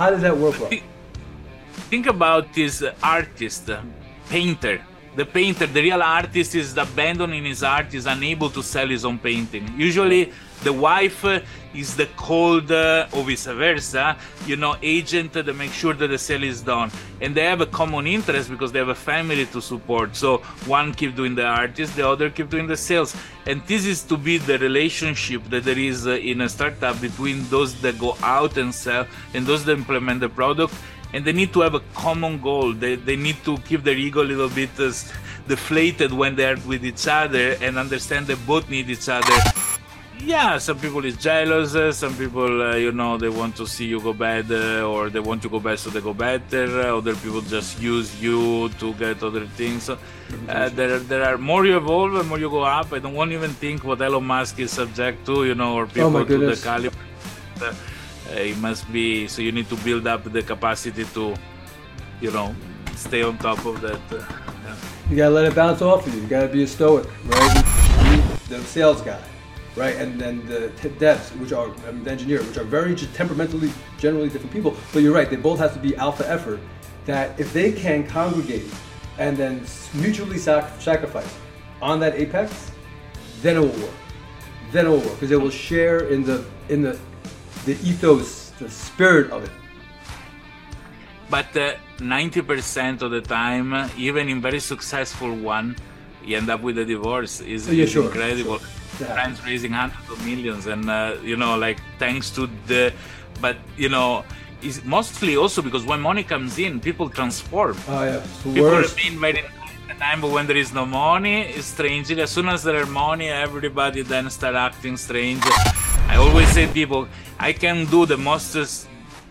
How does that work? Think about this uh, artist, uh, painter. The painter, the real artist, is abandoning his art, is unable to sell his own painting. Usually, the wife is the cold uh, or vice versa. You know agent to make sure that the sale is done. And they have a common interest because they have a family to support. So one keep doing the artist the other keep doing the sales. And this is to be the relationship that there is uh, in a startup between those that go out and sell and those that implement the product and they need to have a common goal. They, they need to keep their ego a little bit uh, deflated when they're with each other and understand that both need each other. Yeah some people is jealous uh, some people uh, you know they want to see you go bad uh, or they want to go bad so they go better. Uh, other people just use you to get other things. So, uh, there, there are more you evolve and more you go up. I don't want to even think what elon musk is subject to you know or people oh to the caliber Uh, it must be so you need to build up the capacity to you know stay on top of that uh, yeah. you gotta let it bounce off of you you gotta be a stoic right the sales guy right? And then the devs, which are I mean, the engineer, which are very temperamentally, generally different people. But you're right; they both have to be alpha effort. That if they can congregate and then mutually sac- sacrifice on that apex, then it will work. Then it will work because they will share in the in the the ethos, the spirit of it. But uh, 90% of the time, even in very successful one, you end up with a divorce. is yeah, sure, incredible. Sure brands raising hundreds of millions and uh, you know like thanks to the but you know it's mostly also because when money comes in people transform oh yeah people worst. have been very time but when there is no money it's strange as soon as there are money everybody then start acting strange i always say people i can do the most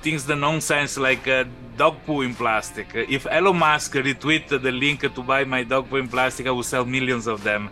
things the nonsense like uh, dog poo in plastic. If elon musk retweeted the link to buy my dog poo in plastic i will sell millions of them